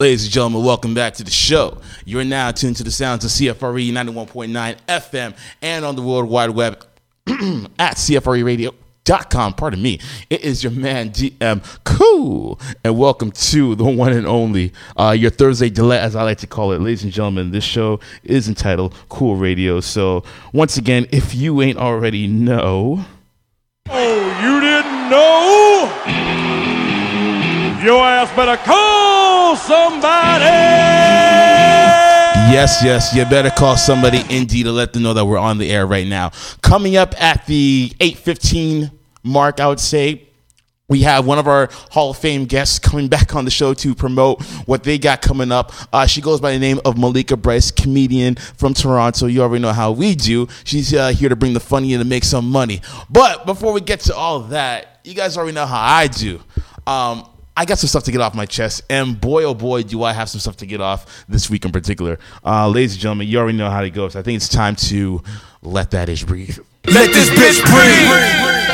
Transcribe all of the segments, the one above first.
Ladies and gentlemen, welcome back to the show. You're now tuned to the sounds of CFRE 91.9 FM and on the World Wide Web at CFREradio.com. Pardon me. It is your man, DM Cool. And welcome to the one and only, uh, your Thursday delay, as I like to call it. Ladies and gentlemen, this show is entitled Cool Radio. So, once again, if you ain't already know. Oh, you didn't know? Your ass better call somebody. Yes, yes, you better call somebody indeed to let them know that we're on the air right now. Coming up at the 8:15 mark, I would say we have one of our Hall of Fame guests coming back on the show to promote what they got coming up. Uh, she goes by the name of Malaika Bryce, comedian from Toronto. You already know how we do. She's uh, here to bring the funny and to make some money. But before we get to all that, you guys already know how I do. Um, I got some stuff to get off my chest, and boy, oh boy, do I have some stuff to get off this week in particular. Uh, ladies and gentlemen, you already know how it goes. I think it's time to let that ish breathe. Let this bitch breathe.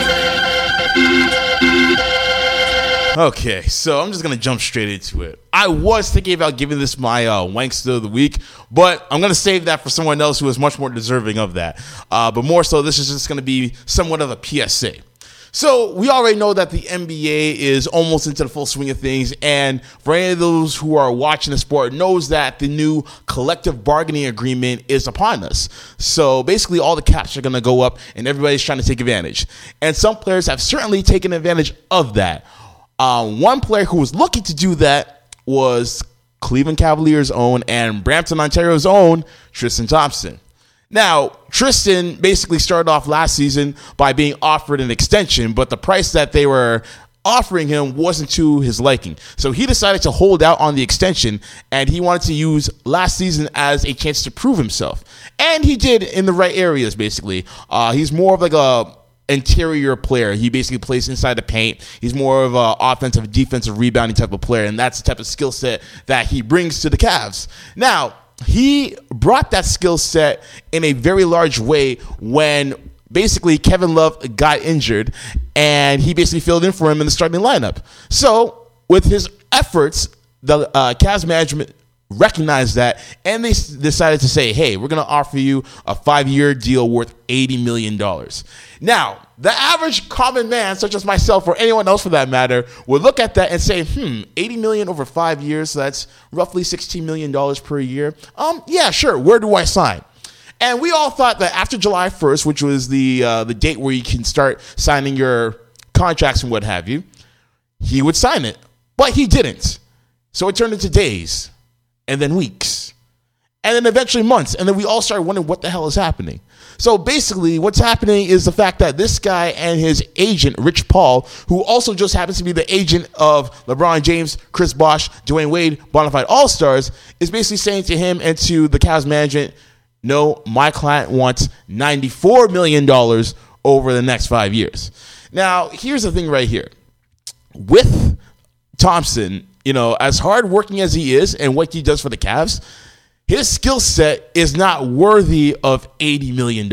Okay, so I'm just gonna jump straight into it. I was thinking about giving this my uh, wankster of the week, but I'm gonna save that for someone else who is much more deserving of that. Uh, but more so, this is just gonna be somewhat of a PSA. So we already know that the NBA is almost into the full swing of things, and for any of those who are watching the sport, knows that the new collective bargaining agreement is upon us. So basically, all the caps are going to go up, and everybody's trying to take advantage. And some players have certainly taken advantage of that. Um, one player who was looking to do that was Cleveland Cavaliers' own and Brampton, Ontario's own Tristan Thompson. Now, Tristan basically started off last season by being offered an extension, but the price that they were offering him wasn't to his liking. So he decided to hold out on the extension and he wanted to use last season as a chance to prove himself. And he did in the right areas, basically. Uh, he's more of like a interior player. He basically plays inside the paint. He's more of a offensive, defensive, rebounding type of player, and that's the type of skill set that he brings to the Cavs. Now, he brought that skill set in a very large way when basically Kevin Love got injured and he basically filled in for him in the starting lineup. So, with his efforts, the uh, Cavs management recognized that and they s- decided to say, hey, we're going to offer you a five year deal worth $80 million. Now, the average common man, such as myself or anyone else for that matter, would look at that and say, hmm, 80 million over five years, so that's roughly $16 million per year. Um, yeah, sure, where do I sign? And we all thought that after July 1st, which was the uh, the date where you can start signing your contracts and what have you, he would sign it. But he didn't. So it turned into days and then weeks and then eventually months. And then we all started wondering what the hell is happening. So basically, what's happening is the fact that this guy and his agent, Rich Paul, who also just happens to be the agent of LeBron James, Chris Bosh, Dwyane Wade, Bonafide All Stars, is basically saying to him and to the Cavs management, no, my client wants $94 million over the next five years. Now, here's the thing right here. With Thompson, you know, as hard working as he is and what he does for the Cavs, his skill set is not worthy of $80 million.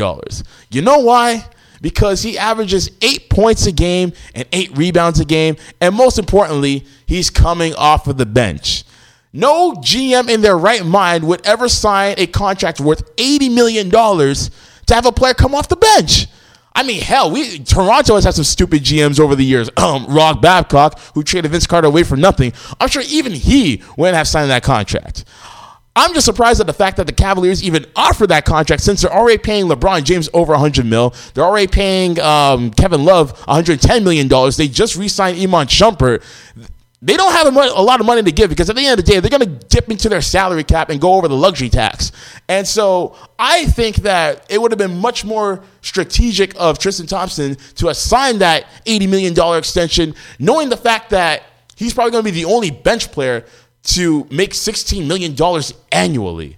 You know why? Because he averages eight points a game and eight rebounds a game. And most importantly, he's coming off of the bench. No GM in their right mind would ever sign a contract worth $80 million to have a player come off the bench. I mean, hell, we Toronto has had some stupid GMs over the years. Um, Rob Babcock, who traded Vince Carter away for nothing. I'm sure even he wouldn't have signed that contract. I'm just surprised at the fact that the Cavaliers even offered that contract since they're already paying LeBron James over 100 mil. They're already paying um, Kevin Love 110 million dollars. They just re-signed Iman Shumpert. They don't have a lot of money to give because at the end of the day, they're going to dip into their salary cap and go over the luxury tax. And so I think that it would have been much more strategic of Tristan Thompson to assign that $80 million extension, knowing the fact that he's probably going to be the only bench player to make $16 million annually.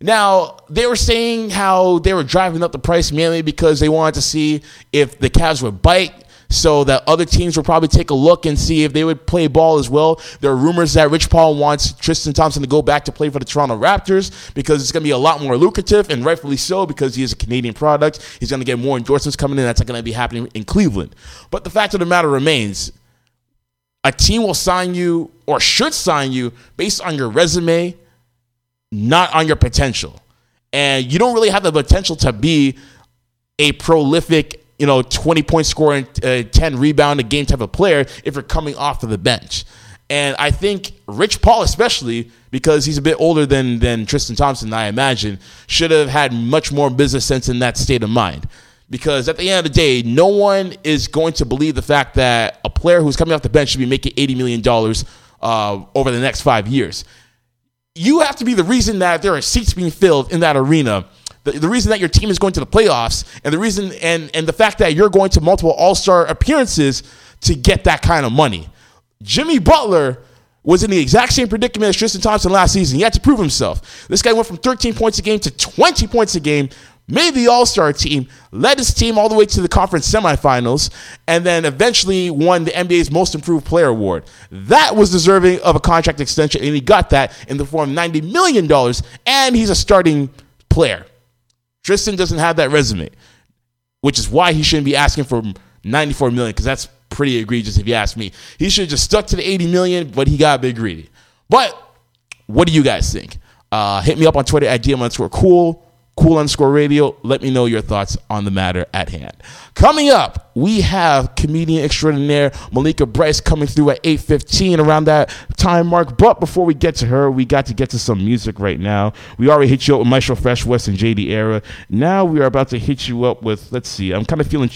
Now, they were saying how they were driving up the price mainly because they wanted to see if the Cavs would bite so that other teams would probably take a look and see if they would play ball as well. There are rumors that Rich Paul wants Tristan Thompson to go back to play for the Toronto Raptors because it's going to be a lot more lucrative, and rightfully so because he is a Canadian product. He's going to get more endorsements coming in. That's not going to be happening in Cleveland. But the fact of the matter remains a team will sign you or should sign you based on your resume, not on your potential. And you don't really have the potential to be a prolific, you know, 20 point scorer and uh, 10 rebound a game type of player if you're coming off of the bench. And I think Rich Paul, especially because he's a bit older than than Tristan Thompson, I imagine, should have had much more business sense in that state of mind. Because at the end of the day, no one is going to believe the fact that a player who's coming off the bench should be making eighty million dollars uh, over the next five years. You have to be the reason that there are seats being filled in that arena. The, the reason that your team is going to the playoffs, and the reason and and the fact that you're going to multiple All Star appearances to get that kind of money. Jimmy Butler was in the exact same predicament as Tristan Thompson last season. He had to prove himself. This guy went from 13 points a game to 20 points a game, made the All Star team, led his team all the way to the conference semifinals, and then eventually won the NBA's Most Improved Player Award. That was deserving of a contract extension, and he got that in the form of $90 million, and he's a starting player. Tristan doesn't have that resume, which is why he shouldn't be asking for 94 million because that's pretty egregious if you ask me. He should have just stuck to the 80 million, but he got a bit greedy. But what do you guys think? Uh, hit me up on Twitter at DM underscore cool, cool underscore radio. Let me know your thoughts on the matter at hand. Coming up, we have comedian extraordinaire Malaika Bryce coming through at 8.15 around that time mark. But before we get to her, we got to get to some music right now. We already hit you up with Maestro Fresh Wes and JD Era. Now we are about to hit you up with, let's see, I'm kind of feeling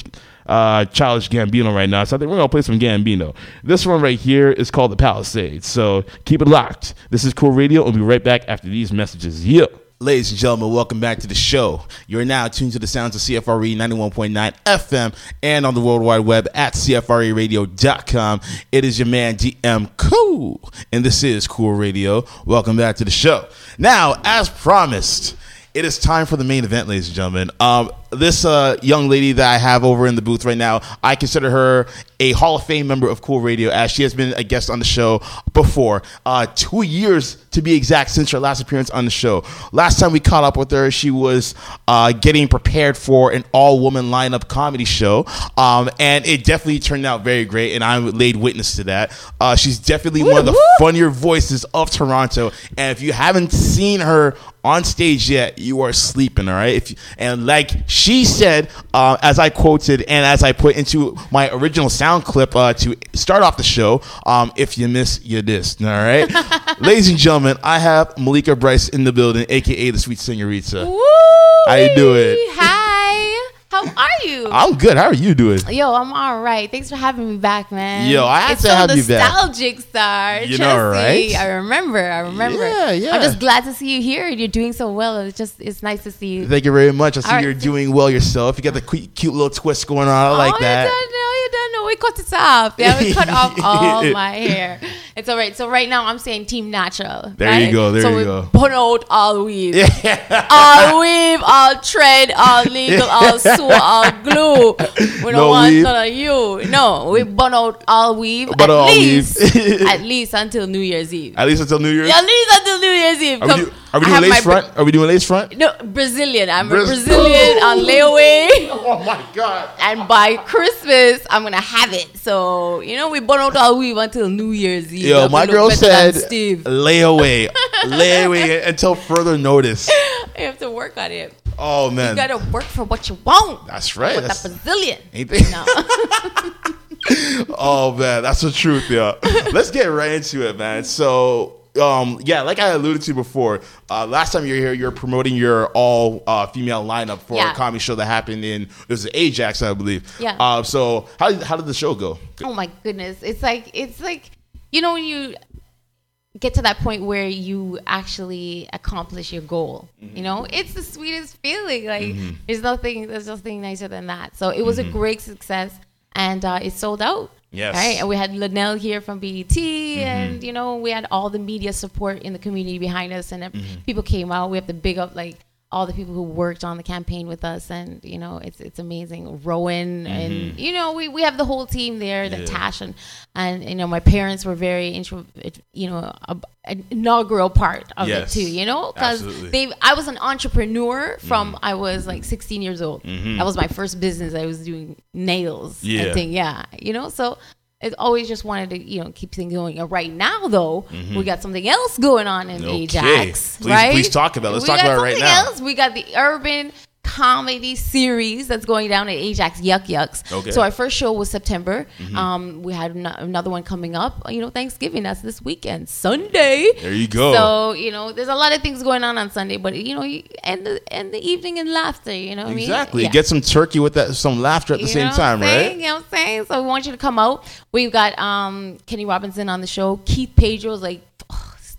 uh, Childish Gambino right now. So I think we're gonna play some Gambino. This one right here is called the Palisades. So keep it locked. This is Cool Radio. We'll be right back after these messages. Yeah. Ladies and gentlemen, welcome back to the show. You're now tuned to the sounds of CFRE 91.9 FM and on the World Wide Web at CFREradio.com. It is your man DM Cool, and this is Cool Radio. Welcome back to the show. Now, as promised, it is time for the main event, ladies and gentlemen. Um, this uh, young lady that I have over in the booth right now, I consider her a Hall of Fame member of Cool Radio, as she has been a guest on the show before. Uh, two years to be exact since her last appearance on the show. Last time we caught up with her, she was uh, getting prepared for an all woman lineup comedy show, um, and it definitely turned out very great, and I laid witness to that. Uh, she's definitely one of the funnier voices of Toronto, and if you haven't seen her on stage yet, you are sleeping, all right? If you, and like she said, uh, as I quoted and as I put into my original sound clip uh, to start off the show, um, if you miss, you dissed, all right? Ladies and gentlemen, I have Malaika Bryce in the building, aka the Sweet Senorita. Woo! How you doing? Hi. How are you? I'm good. How are you doing? Yo, I'm all right. Thanks for having me back, man. Yo, I had it's to have you back. nostalgic, star. You know, right? I remember. I remember. Yeah, yeah. I'm just glad to see you here. You're doing so well. It's just it's nice to see you. Thank you very much. I see All right. you're doing well yourself. You got the cute, cute little twist going on. I like oh, that. You don't know. You don't know. We cut it off. Yeah, we cut off all my hair. It's all right. So right now I'm saying team natural. There right? you go, there so you we go. Put out all weave. Yeah. all weave, all thread, all needle, all sew, all glue. We don't No want weave. none of you. No, we burn out all weave. Burn at all least, weave. at least until New Year's Eve. At least until New Year's. At least until New Year's Eve. Are we, Come- do, are we I doing lace Bra- front? Are we doing lace front? no, Brazilian. I'm Braz- a Brazilian on oh layaway. Oh my god. And by Christmas, I'm gonna have it. So you know, we burn out all weave until New Year's Eve. Yo, my girl look better than said Steve. lay away, lay away until further notice. I have to work on it. Oh man, You gotta work for what you want. that's right. With That's, a Brazilian. ain't they? No. oh man, that's the truth, yeah. Let's get right into it, man. So, um, yeah, like I alluded to before, uh, last time you were here, you were promoting your all uh, female lineup for Yeah. a comedy show that happened in it was Ajax, I believe. Yeah. Uh, so how did, how did the show go? oh my goodness. It's like it's like you know when you get to that point where you actually accomplish your goal. Mm-hmm. You know, it's the sweetest feeling. Like there's nothing there's nothing nicer than that. So it was a great success and uh, it sold out. Mm-hmm. Yes. Mm-hmm. Right. And we had Linnell here from BET and you know, we had all the media support in the community behind us and Mm-hmm. people came out. We have to big up like all the people who worked on the campaign with us and you know it's it's amazing rowan and you know we, we have the whole team there the Mm-hmm. Yeah. tash and and you know my parents were very intro you know a, an inaugural part of Yes. it too you know because they i was an entrepreneur from Mm-hmm. i was like 16 years old that was my first business i was doing nails Yeah. and thing yeah you know so it's always just wanted to you know keep things going. Right now though, we got something else going on in Mm-hmm. Okay. Ajax. Please- right? please talk about it. Let's We talk about it right now. Else. We got the urban comedy series that's going down at Ajax Yuk Yuk's. Okay. Mm-hmm. So our first show was September. Um, we had an- another one coming up. You know, Thanksgiving. That's this weekend, Sunday. There you go. So you know, there's a lot of things going on on Sunday, but you know, you end the end the evening in laughter. You know what Exactly. I mean? Get some turkey with that, some laughter at the You same time, right? You know what I'm saying? So we want you to come out. We've got um, Kenny Robinson on the show. Keith Pedro's like,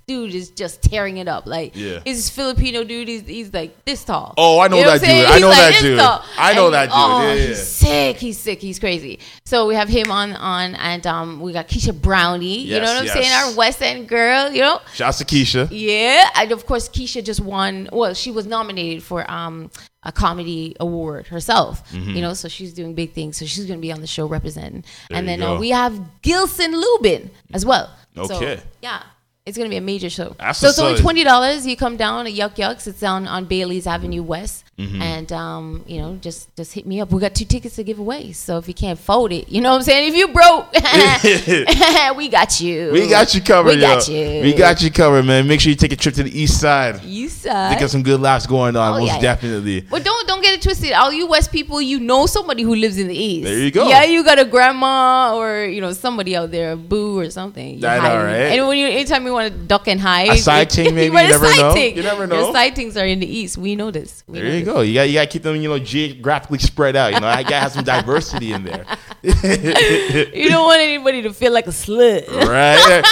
dude is just tearing it up. Like, Yeah. he's this Filipino dude. He's, he's like this tall. Oh, I know You that what I'm dude. I know like that dude. I know And, that dude. Oh, Yeah, yeah. he's sick. He's sick. He's crazy. So we have him on on, and um, we got Keisha Brownie. you know what I'm yes. saying? Our West End girl. You know. Shouts to Keisha. Yeah, and of course Keisha just won. Well, she was nominated for um a comedy award herself. Mm-hmm. You know, so she's doing big things. So she's going to be on the show representing. There and then uh, we have Gilson Lubin as well. So, Okay. yeah. It's gonna be a major show. That's so it's only twenty dollars. You come down at Yuk Yuk's. It's down on Bailey's Avenue West, Mm-hmm. and um, you know, just just hit me up. We got two tickets to give away. So if you can't fold it, you know what I'm saying. If you broke, we got you. We got you covered, We got yo. you. We got you covered, man. Make sure you take a trip to the east side. You They said. got some good laughs going on, Oh, most yeah, definitely. But don't don't get it twisted. All you West people, you know somebody who lives in the East. There you go. Yeah, you got a grandma or you know somebody out there, a boo or something. You're I hiding. right? And when you anytime you want to duck and hide, A sighting, maybe? You a never know. You never know. Your sightings are in the East. We know this. We There know you this. go. You got you got to keep them, you know, geographically spread out. You know, I got to have some diversity in there. You don't want anybody to feel like a slut. right?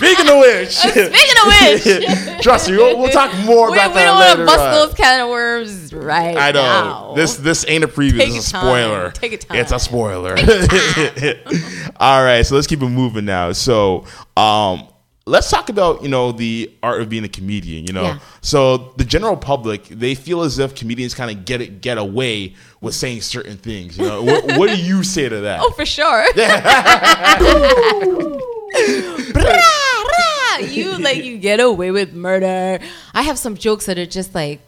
Speaking of which, Speaking of which, trust me, we'll, we'll talk more we, about we that don't want later. to bust those can of worms right I know now. this. This ain't a preview. Take This is a time. spoiler. Take your time. It's a spoiler. All right, so let's keep it moving now. So, um, let's talk about you know the art of being a comedian. You know, Yeah. so the general public they feel as if comedians kind of get it get away with saying certain things. You know, what, what do you say to that? Oh, for sure. You like you get away with murder. I have some jokes that are just like,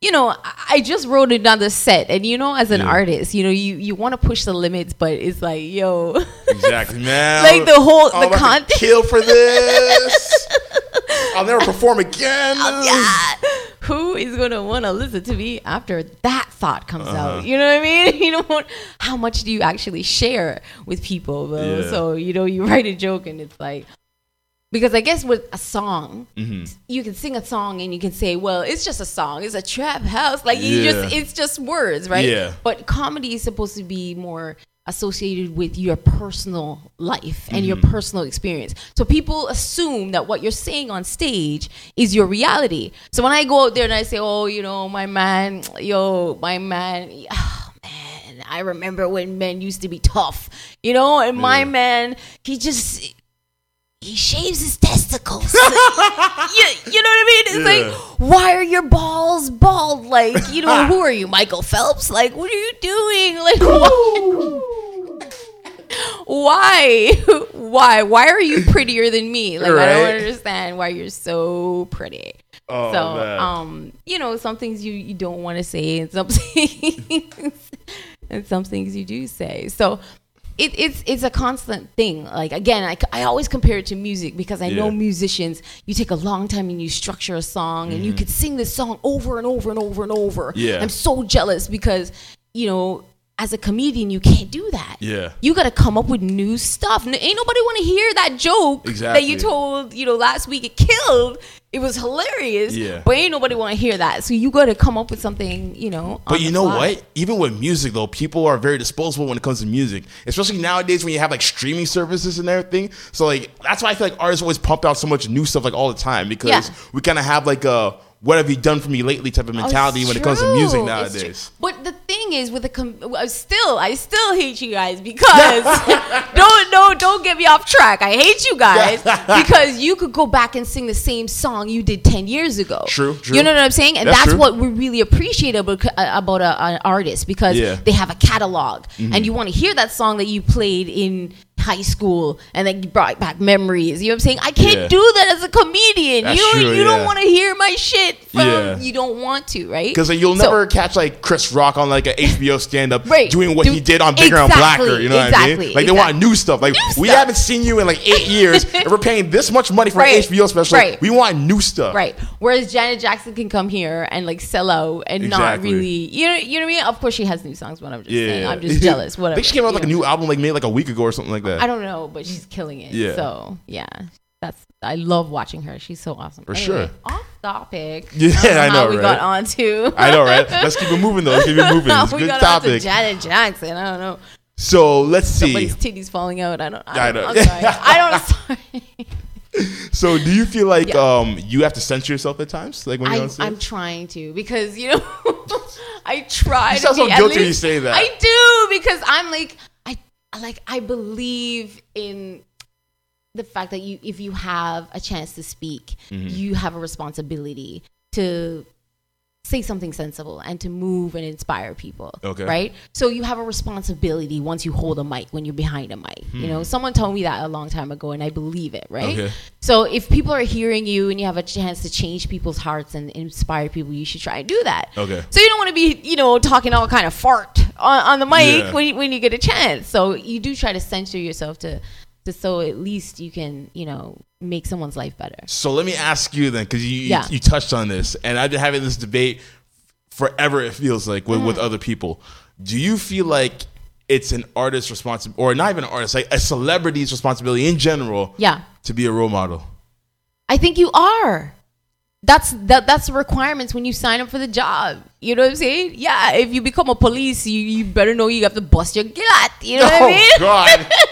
you know, I- just wrote another set, and you know, as an Yeah. artist, you know, you you want to push the limits, but it's like, yo, Exactly, man. Like the whole- the content. kill for this. I'll never perform again. yeah, who is gonna want to listen to me after that thought comes Uh-huh. out? You know what I mean? You know, how much do you actually share with people? Yeah. So you know, you write a joke, and it's like. Because I guess with a song, Mm-hmm. you can sing a song and you can say, "Well, it's just a song. It's a trap house." Like you just, it's just words, right? Yeah. But comedy is supposed to be more associated with your personal life and your Mm-hmm. personal experience. So people assume that what you're saying on stage is your reality. So when I go out there and I say, "Oh, you know, my man, yo, my man, man, I remember when men used to be tough, you know, and my Yeah. man, he just." He shaves his testicles. you, you know what I mean? It's Yeah. like, why are your balls bald? Like, you know, who are you, Michael Phelps? Like, what are you doing? Like, why? why? Why? Why are you prettier than me? Like, I Right. don't understand why you're so pretty. Oh, so, man. um, you know, some things you, you don't want to say, and some things, and some things you do say. So, it, it's it's a constant thing. Like again, I, I always compare it to music because I know musicians. You take a long time and you structure a song, and you Mm-hmm. could sing this song over and over and over and over. Yeah. I'm so jealous because you know. As a comedian, you can't do that. Yeah. you got to come up with new stuff. Ain't nobody want to hear that joke that you told. You know, last week it killed. It was hilarious. Yeah. but ain't nobody want to hear that. So you got to come up with something. You know. But you know fly. what? Even with music, though, people are very disposable when it comes to music, especially nowadays when you have like streaming services and everything. So like that's why I feel like artists always pump out so much new stuff like all the time because Yeah. we kind of have like a "What have you done for me lately?" type of Oh, mentality it's when it comes to music nowadays. But the thing is, with the com- I still, I still hate you guys because don't don't don't get me off track. I hate you guys because you could go back and sing the same song you did ten years ago. True, true. You know what I'm saying? And That's that's, what we really appreciate about uh, about a, an artist because Yeah. they have a catalog, mm-hmm. and you want to hear that song that you played in high school and then brought back memories. You know what I'm saying? I can't Yeah. do that as a comedian. That's you true, you don't want to hear my shit from Yeah. you don't want to, right? Because you'll So- never catch like Chris Rock on like an HBO stand up Right. doing what Do- he did on Bigger and Blacker. You know what I mean? exactly, Like they want new stuff. Like New we stuff. haven't seen you in like eight years, and we're paying this much money for Right, an HBO special. right. We want new stuff. Right. Whereas Janet Jackson can come here and like sell out and not really, you know, you know what I mean. Of course, she has new songs, but I'm just Yeah. saying, I'm just jealous. Whatever. I think she came out with, like a new album like maybe like a week ago or something like that. I don't know, but she's killing it. Yeah. So yeah, that's I love watching her. She's so awesome. For Anyway, sure. Off topic. Yeah, don't I know, How we right? got on to. I know, right? Let's keep it moving though. Let's keep it moving. It's a we good got on to topic. Janet Jackson. I don't know. So let's see. Somebody's titties falling out. I don't. I I don't. I'm sorry. I don't. Sorry. So do you feel like Yeah. um you have to censor yourself at times, like when you're I, on stage? I'm trying to because you know I try. You to sound so guilty when you say that. I do because I'm like I like I believe in the fact that you if you have a chance to speak, Mm-hmm. you have a responsibility to say something sensible and to move and inspire people. Okay. Right? So you have a responsibility once you hold a mic when you're behind a mic. You know, someone told me that a long time ago and I believe it, right? Hmm. Okay. So if people are hearing you and you have a chance to change people's hearts and inspire people, you should try and do that. Okay. So you don't want to be, you know, talking all kind of fart on, on the mic Yeah. when, you, when you get a chance. So you do try to censor yourself to so at least you can, you know, make someone's life better. So let me ask you then, because you, Yeah. you you touched on this, and I've been having this debate forever. It feels like with, Mm. with other people. Do you feel like it's an artist's responsibility, or not even an artist, like a celebrity's responsibility in general, Yeah. to be a role model? I think you are. That's that. That's the requirements when you sign up for the job. You know what I'm saying? Yeah. If you become a police, you, you better know you have to bust your gut. You know what I mean? Oh God!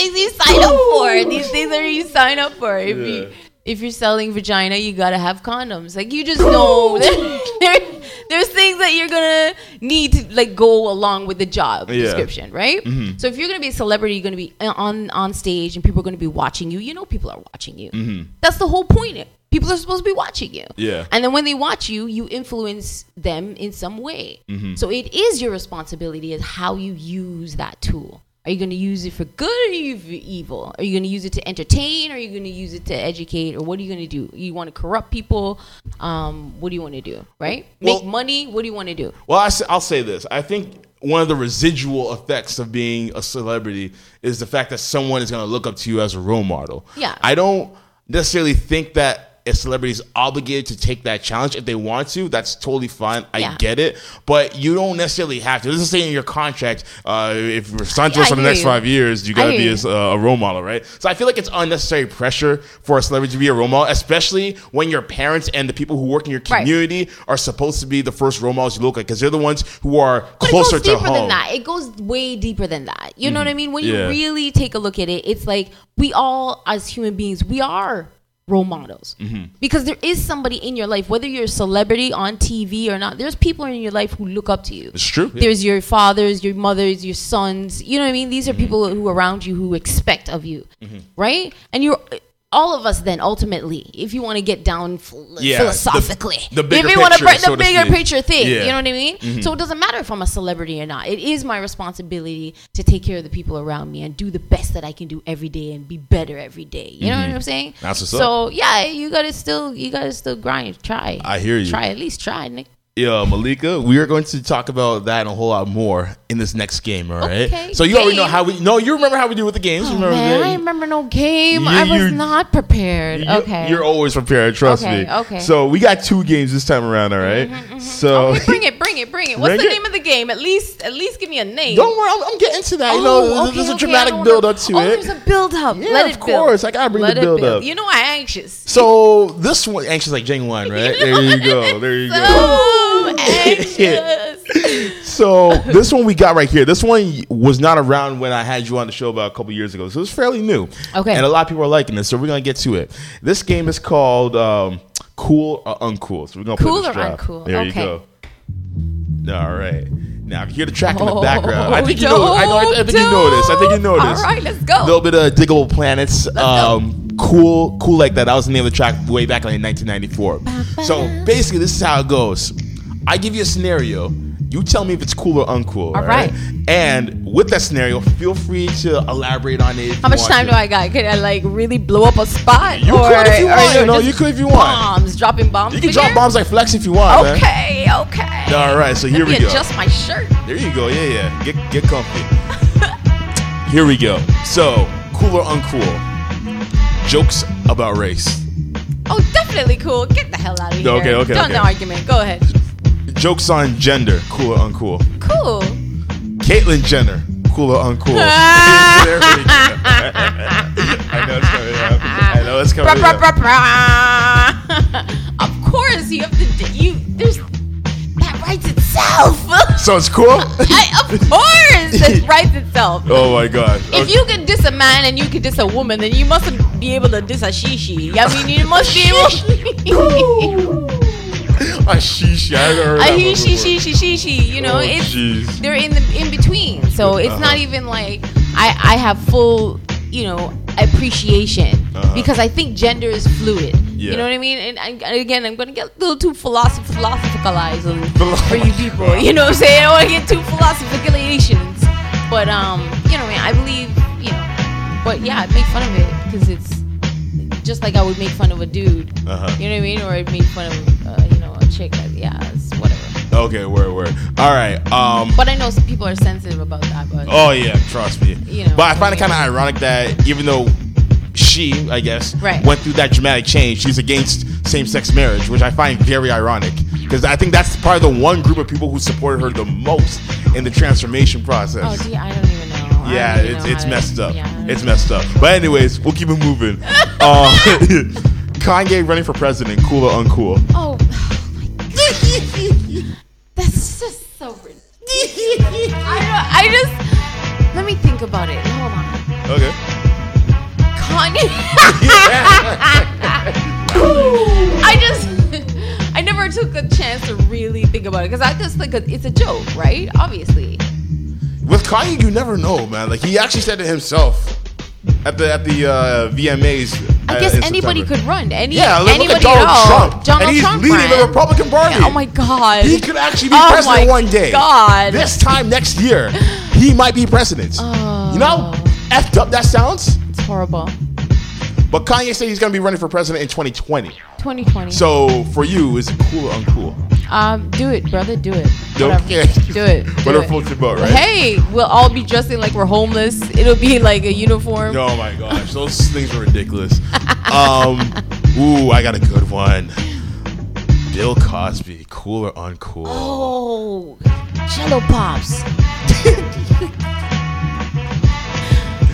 Things you sign up for. These things are you sign up for. If Yeah. you if you're selling vagina, you gotta have condoms. Like you just know that there, there's things that you're gonna need to like go along with the job Yeah. description, right? Mm-hmm. So if you're gonna be a celebrity, you're gonna be uh, on on stage and people are gonna be watching you. You know people are watching you. Mm-hmm. That's the whole point. People are supposed to be watching you. Yeah. And then when they watch you, you influence them in some way. Mm-hmm. So it is your responsibility as how you use that tool. Are you going to use it for good or are you for evil? Are you going to use it to entertain? Or are you going to use it to educate? Or what are you going to do? You want to corrupt people? Um, what do you want to do? Right? Make Well- money? What do you want to do? Well, I'll say this. I think one of the residual effects of being a celebrity is the fact that someone is going to look up to you as a role model. Yeah. I don't necessarily think that is obligated to take that challenge if they want to. That's totally fine. I Yeah. get it, but you don't necessarily have to. It doesn't say in your contract uh, if you're signed to us for the next you. five years, you got to be a, a role model, right? So I feel like it's unnecessary pressure for a celebrity to be a role model, especially when your parents and the people who work in your Right. community are supposed to be the first role models you look at because they're the ones who are But closer to home. than that. It goes way deeper than that. You know what I mean? When Yeah. you really take a look at it, it's like we all, as human beings, we are role models Mm-hmm. because there is somebody in your life, whether you're a celebrity on TV or not. There's people in your life who look up to you. It's true. yeah. There's your fathers, your mothers, your sons. You know what I mean? These Mm-hmm. are people who are around you who expect of you, right? And you're all of us. Then ultimately, if you want to get down Yeah, philosophically, the- the bigger if you want to break the so bigger picture thing, Yeah. Mm-hmm. you know what I mean? So it doesn't matter if I'm a celebrity or not. It is my responsibility to take care of the people around me and do the best that I can do every day and be better every day. You know what I'm saying? Mm-hmm. That's what's so yeah, you gotta still you gotta still grind. Try. I hear you. Try at least try, Nick. Yeah, Malaika, we are going to talk about that and a whole lot more in this next game. All right. Okay, So you already know how we. No, you remember how we do with the games. you Oh, remember man? I remember no game. You- I was not prepared. You- okay. You're always prepared. Trust Okay, me. okay. So we got two games this time around. All right? Mm-hmm, mm-hmm. So Okay, bring it, bring it, bring it. What's Bring the it. name of the game? At least, at least give me a name. don't worry, I'm, I'm getting to that. you Oh, know, okay, there's a dramatic build up to oh, it. there's a build up. Yeah, Let of it build. course. I gotta bring Let the it build build. up. You know I'm anxious. So this one, anxious like Jane one, right? There you go. There you go. So anxious. So this one we got right here. This one was not around when I had you on the show about a couple years ago, so it's fairly new. Okay. and a lot of people are liking this, so we're gonna get to it. This game is called um, Cool or Uncool. So we're gonna Cool put this or uncool, There you go. All right. Now hear the track in the Oh, background. I think you know. I know. I, I think you know this. I think you know this. All right, let's go. A little bit of Digable Planets. Um, cool, cool like that. That was the name of the track way back in 1994. So basically, this is how it goes. I give you a scenario, You tell me if it's cool or uncool. All right. And with that scenario, feel free to elaborate on it. How much time to. do I got? Can I like really blow up a spot? You could if you want. or No, you could if you want. Bombs, dropping bombs. You can drop here? bombs like flex if you want, man. Okay, okay. All right, so here Let we go. adjust my shirt. There you go. Yeah, yeah. Get get comfy. Here we go. So, cool or uncool? Jokes about race. Oh, definitely cool. Get the hell out of here. Okay, okay, Done okay. the argument. Go ahead. Jokes on gender. Cool or uncool? Cool. Caitlyn Jenner. Cool or uncool? There we go. I know it's coming up. I know it's coming up. of course, you have to. You there's that writes itself. So it's cool? I, of course, it writes itself. oh my god. If you can diss a man and you can diss a woman, then you must be able to diss a shishi. I mean, you must be able. a shishi. I haven't heard a that he, one she, before. she, she, she, she. You know, Oh, it's jeez. they're in the in between. So it's Uh-huh. not even like I I have full you know appreciation Uh-huh. because I think gender is fluid. Yeah. You know what I mean? And, I, again, I'm gonna get a little too philosoph- philosophicalized for you people. You know what I'm saying? I don't want to get too philosophicalations. But um, you know, I mean, I believe you know. But yeah, I make fun of it because it's just like I would make fun of a dude. Uh-huh. You know what I mean? Or I'd make fun of uh, you know a chick. That, yeah, it's whatever. Okay, word, word. All right. Um. But I know some people are sensitive about that. But Oh yeah, trust me. You know, but I find it kind of ironic that even though she, I guess, Right. went through that dramatic change, she's against same-sex marriage, which I find very ironic because I think that's probably the one group of people who supported her the most in the transformation process. oh, gee, I don't even know. I yeah, it's know it's to- messed up. yeah, it's messed up. But anyways, we'll keep it moving. uh, Kanye running for president, cool or uncool? Oh, that's just so ridiculous. I I just let me think about it. Hold on, Okay. Kanye. I just I never took a chance to really think about it because I just think it's a joke, right? Obviously. With Kanye, you never know, man. Like he actually said it himself at the at the uh, VMAs. I uh, guess anybody September. could run. Any Yeah, look, look anybody at Donald. Trump. Donald and he's Trump leading ran. the Republican Party. Yeah, oh my God. He could actually be Oh president one day. God. This time next year, he might be president. Oh. You know, how effed up that sounds. It's horrible. But Kanye said he's gonna be running for president in 2020. 2020. So for you, is it cool or uncool? Um, do it, brother. Do it. Don't care. Do it. Do Whatever floats your boat, right? Hey, we'll all be dressing like we're homeless. It'll be like a uniform. Oh my gosh, those things are ridiculous. Um, ooh, I got a good one. Bill Cosby, cool or uncool? Oh, Jello pops.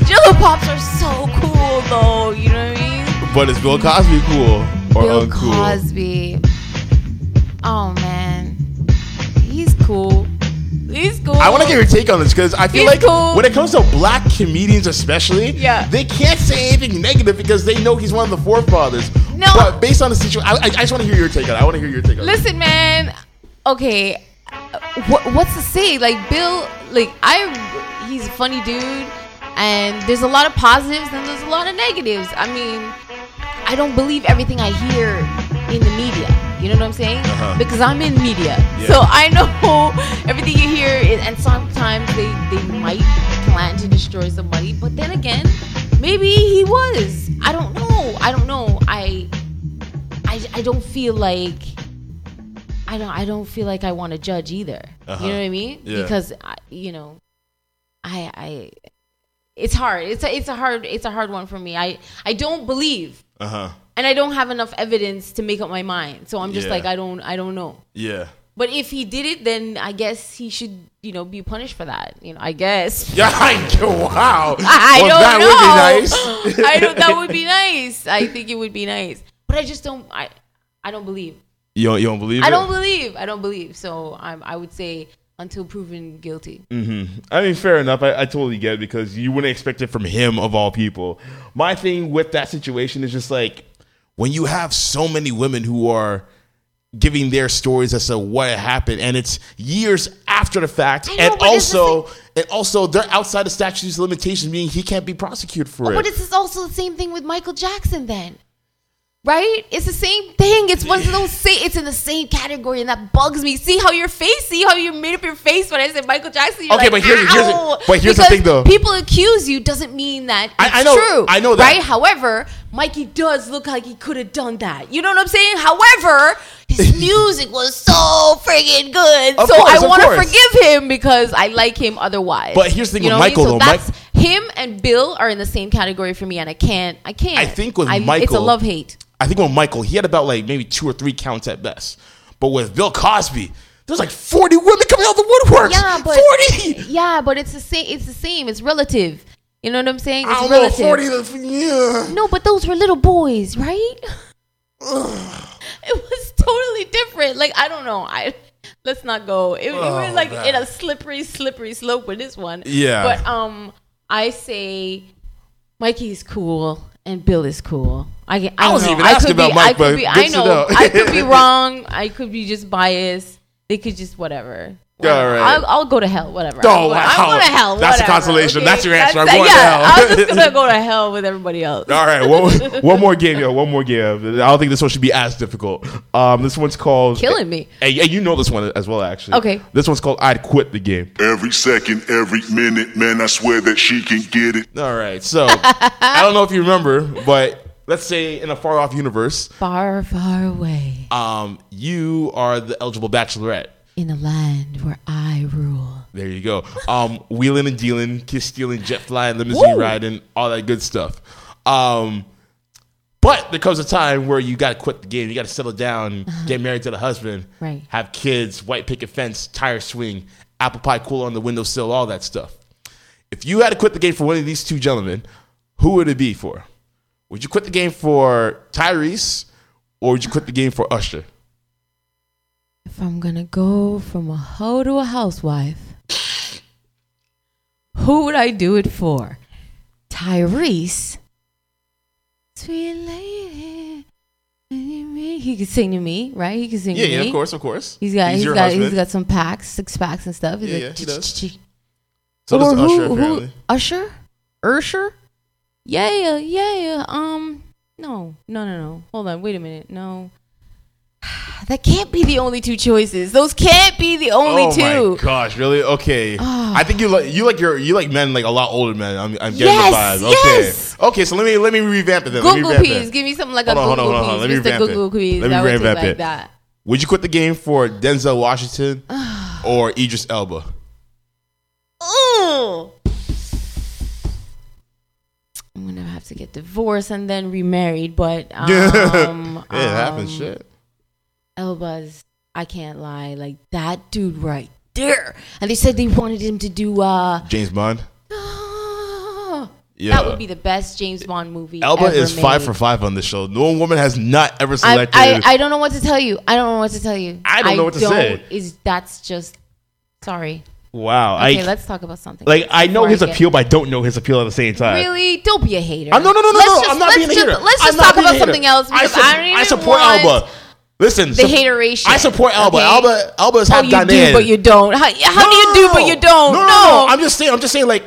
Jello pops are so cool, though. You know what I mean? But is Bill Cosby cool or Bill uncool? Cosby. Oh man, he's cool. He's cool. I want to get your take on this because I feel He's like cool. when it comes to black comedians, especially, Yeah. they can't say anything negative because they know he's one of the forefathers. No. but based on the situation, I, I, I just want to hear your take on. it. I want to hear your take on. it. Listen, man. Okay, what, what's to say? Like Bill, like I, he's a funny dude, and there's a lot of positives and there's a lot of negatives. I mean, I don't believe everything I hear in the media. You know what I'm saying? Uh-huh. Because I'm in media, Yeah. so I know everything you hear. Is, and sometimes they they might plan to destroy somebody, but then again, maybe he was. I don't know. I don't know. I I, I don't feel like I don't I don't feel like I want to judge either. Uh-huh. You know what I mean? Yeah. Because I, you know, I I it's hard. It's a it's a hard it's a hard one for me. I I don't believe Uh huh. and I don't have enough evidence to make up my mind. So I'm just Yeah. like I don't I don't know. Yeah. But if he did it, then I guess he should, you know, be punished for that. You know, I guess. Yeah. I, wow. I well, don't that know. would be nice. I don't. That would be nice. I think it would be nice. But I just don't. I I don't believe. You don't, you don't believe I it? don't believe. I don't believe. So I'm, I would say until proven guilty. Mm-hmm. I mean, fair enough. I, I totally get it because you wouldn't expect it from him of all people. My thing with that situation is just like when you have so many women who are giving their stories as to what happened, and it's years after the fact, know, and but it's the also and also they're outside the statute of limitations, meaning he can't be prosecuted for Oh, it. but it's also the same thing with Michael Jackson. Then Right? It's the same thing. It's one of those same. It's in the same category, and that bugs me. See how your face. See how you made up your face when I said Michael Jackson. You're Okay, like, but here's- here's the- but here's the thing, though. People accuse you doesn't mean that I- it's I know- true. I know that. Right? However, Mikey does look like he could have done that. You know what I'm saying? However, his music was so friggin' good. Of so course, I want to forgive him because I like him otherwise. But here's the thing You with know what I mean? Michael, So though. that's Mike- him and Bill are in the same category for me, and I can't. I can't. I think with Michael it's a love hate. I think with Michael, he had about like maybe two or three counts at best. But with Bill Cosby, there's like 40 women coming out of the woodworks. Yeah, but 40. Yeah, but it's the same. It's the same. It's relative. You know what I'm saying? I It's don't know, relative. 40 to, yeah. No, but those were little boys, right? it was totally different. Like I don't know. I let's not go. It, Oh, we're like in a slippery, slippery slope with this one. Yeah. But um, I say Mikey's cool and Bill is cool. I I, I wasn't know. even I asking could about be, Mike, I but be, I good to know. know. I could be wrong. I could be just biased. They could just whatever. Whatever. right. I'll, I'll go to hell. Whatever. Oh, I'm going, wow. I'm going to hell. That's a whatever, consolation. That's your answer. I'm That's- going to hell. I'm just gonna go to hell with everybody else. All right, one, one more game, yo. One more game. I don't think this one should be as difficult. Um, this one's called Killing me. Hey, yeah, you know this one as well, actually. Okay. This one's called "I'd Quit the Game." Every second, every minute, man, I swear that she can get it. All right, so I don't know if you remember, but let's say in a far off universe, Far, far away um, you are the eligible bachelorette. In a land where I rule. There you go. Um, wheeling and dealing, kiss stealing, jet flying, limousine Woo. riding, all that good stuff. Um, but there comes a time where you got to quit the game. You got to settle down, get married to the husband, Uh-huh. Right. have kids, white picket fence, tire swing, apple pie cooler on the windowsill, all that stuff. If you had to quit the game for one of these two gentlemen, who would it be for? Would you quit the game for Tyrese, or would you quit the game for Usher? If I'm gonna go from a hoe to a housewife, who would I do it for? Tyrese. Sweet lady. He could sing to me, right? He could sing Yeah, to yeah, me. of course, of course. He's got, He's he's your got, he's got some packs, six packs and stuff. He's Yeah, like, yeah, he does. So does Usher, who, who, apparently. Usher? Ursher? Yeah, yeah. Um, no, no, no, no. Hold on, wait a minute. No, that can't be the only two choices. Those can't be the only oh two. my gosh, really? Okay. Ah. I think you like you like your you like men like a lot older men. I'm, I'm getting Yes, the vibe. Okay. yes. Okay, so let me let me revamp it then. let me Google it. Give me something like Hold a on, hold on, Google hold on. Let me revamp it. Google Let me say revamp like it. that. Would you quit the game for Denzel Washington or Idris Elba? Ooh. I'm gonna have to get divorced and then remarried, but um, yeah, it happens. um, Shit. Elba's, I can't lie, like that dude right there. And they said they wanted him to do uh James Bond. Yeah. that would be the best James Bond movie. Elba is five for five on this show. No woman has not ever selected. I, I don't know what to tell you. I don't know what to tell you. I don't know what to say. Is that's just sorry. wow. Okay, I let's talk about something. like I know his appeal, but I don't know his appeal at the same time. Really? Don't be a hater. I'm, no, no, no, no, Let's no. just- I'm not being a just- hater. Let's just talk about hater. something else I, because sup- I don't even I support want Elba. Listen, the hateration. I support Alba. okay? Alba, Alba is Oh, half you Ghanaian. do, but you don't. How, how do you do, but you don't? No, no, no, I'm just saying. I'm just saying. Like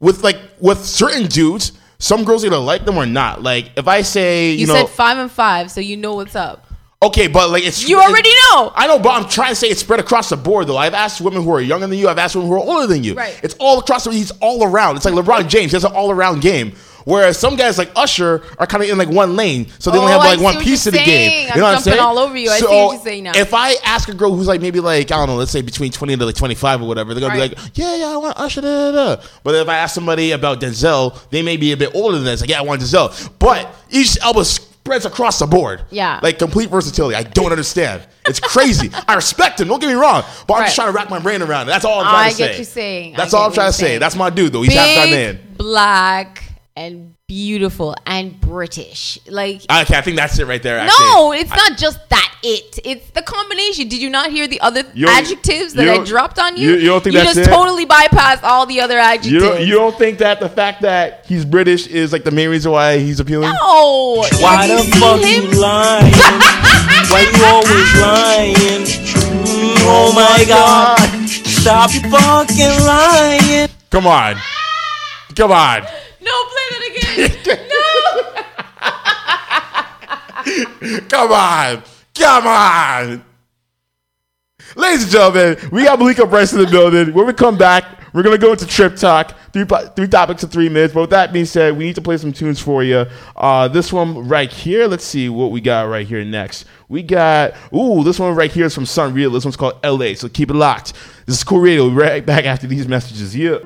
with like with certain dudes, some girls either like them or not. Like if I say, you, you know, said five and five, so you know what's up. okay, but like it's You already know. I know, but I'm trying to say it's spread across the board though. I've asked women who are younger than you. I've asked women who are older than you. Right. It's all across. the He's all around. It's like LeBron James. He has an all around game. Whereas some guys like Usher are kind of in like one lane, so they Oh, only have oh, like see one piece of the game. saying. You I'm know what I'm jumping saying? all over you. I see So what you're saying now. If I ask a girl who's like maybe like I don't know, let's say between 20 to like 25 or whatever, they're gonna Right. be like, yeah, yeah, I want Usher. Da, da, da. But if I ask somebody about Denzel, they may be a bit older than that. It's like, yeah, I want Denzel. But each album spreads across the board. Yeah. like complete versatility. I don't understand. It's crazy. I respect him. Don't get me wrong, but I'm just trying to wrap my brain around it. That's all I'm trying I to say. get you saying. That's all I'm trying to say. That's my dude though. He's half Big, Ghanaian. black, and beautiful and British. Like Okay, I think that's it right there. Actually. no, it's not just that. It. It's the combination. Did you not hear the other adjectives that I dropped on you? you- you don't think you that's just it? totally bypassed all the other adjectives? You don't, you don't think that the fact that he's British is like the main reason why he's appealing? No. Why the fuck him? you lying? Why you always lying? Mm, oh my god. Stop you fucking lying. Come on, come on. No. Come on. Come on. Ladies and gentlemen, we got Malaika Bryce in the building. When we come back, we're going to go into Trip Talk. Three, three topics in three minutes. But with that being said, we need to play some tunes for you. Uh, this one right here, let's see what we got right here next. We got, ooh, this one right here is from SonReal. This one's called LA, so keep it locked. This is Cool Radio. We'll right back after these messages. Yeah.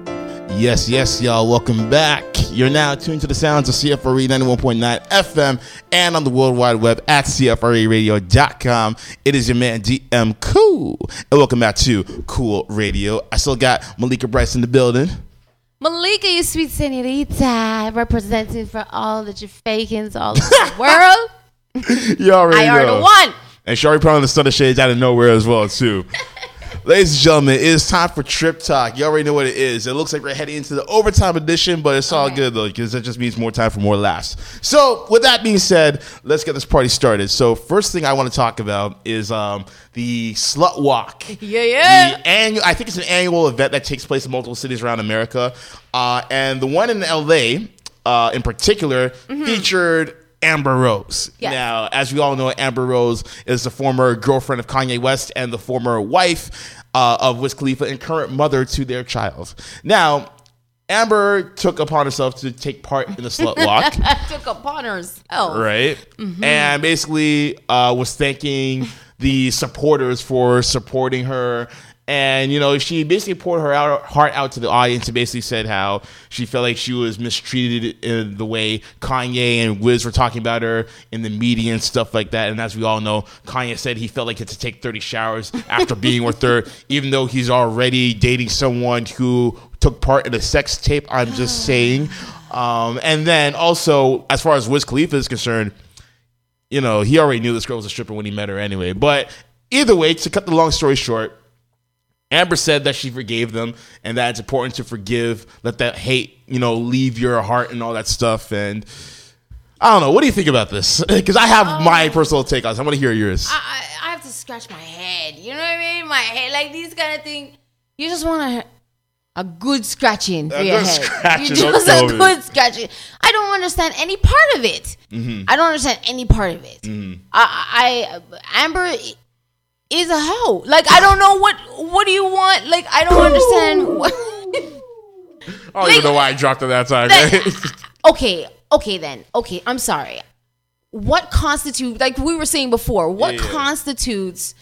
Yes, yes, y'all. Welcome back. You're now tuned to the sounds of CFRE 91.9 FM and on the World Wide Web at CFREradio.com. It is your man DM Cool. And welcome back to Cool Radio. I still got Malaika Bryce in the building. Malaika, you sweet senorita, representing for all the Jamaicans all over the world. You already I are know. the one. And Shari put on the Sun of Shades out of nowhere as well, too. Ladies and gentlemen, it is time for Trip Talk. You already know what it is. It looks like we're heading into the overtime edition, but it's all good though, because that just means more time for more laughs. So, with that being said, let's get this party started. So, first thing I want to talk about is um, the Slut Walk. Yeah, yeah. The annual, I think it's an annual event that takes place in multiple cities around America, uh, and the one in LA, uh, in particular, featured Amber Rose. Yes. Now, as we all know, Amber Rose is the former girlfriend of Kanye West and the former wife uh, of Wiz Khalifa and current mother to their child. Now, Amber took upon herself to take part in the slut walk. Took upon herself. right? And basically uh, was thanking the supporters for supporting her. And you know, she basically poured her out, heart out to the audience and basically said how she felt like she was mistreated in the way Kanye and Wiz were talking about her in the media and stuff like that. And as we all know, Kanye said he felt like he had to take 30 showers after being with her, even though he's already dating someone who took part in a sex tape. I'm just saying. Um, and then also, as far as Wiz Khalifa is concerned, you know, he already knew this girl was a stripper when he met her anyway. But either way, to cut the long story short, Amber said that she forgave them and that it's important to forgive, let that hate, you know, leave your heart and all that stuff. And I don't know. What do you think about this? Because I have my personal take on this. I want to hear yours. I, I I have to scratch my head. You know what I mean? My head, like these kind of things. You just want a, a good scratching for A your good head. scratching, you just a good scratching. I don't understand any part of it. Mm-hmm. I don't understand any part of it. I, I Amber is a hoe. Like I don't know what what do you want? Like I don't understand what. I don't even know why I dropped it that time. That- okay, okay then. Okay, I'm sorry. What constitutes like we were saying before, what Yeah, yeah. constitutes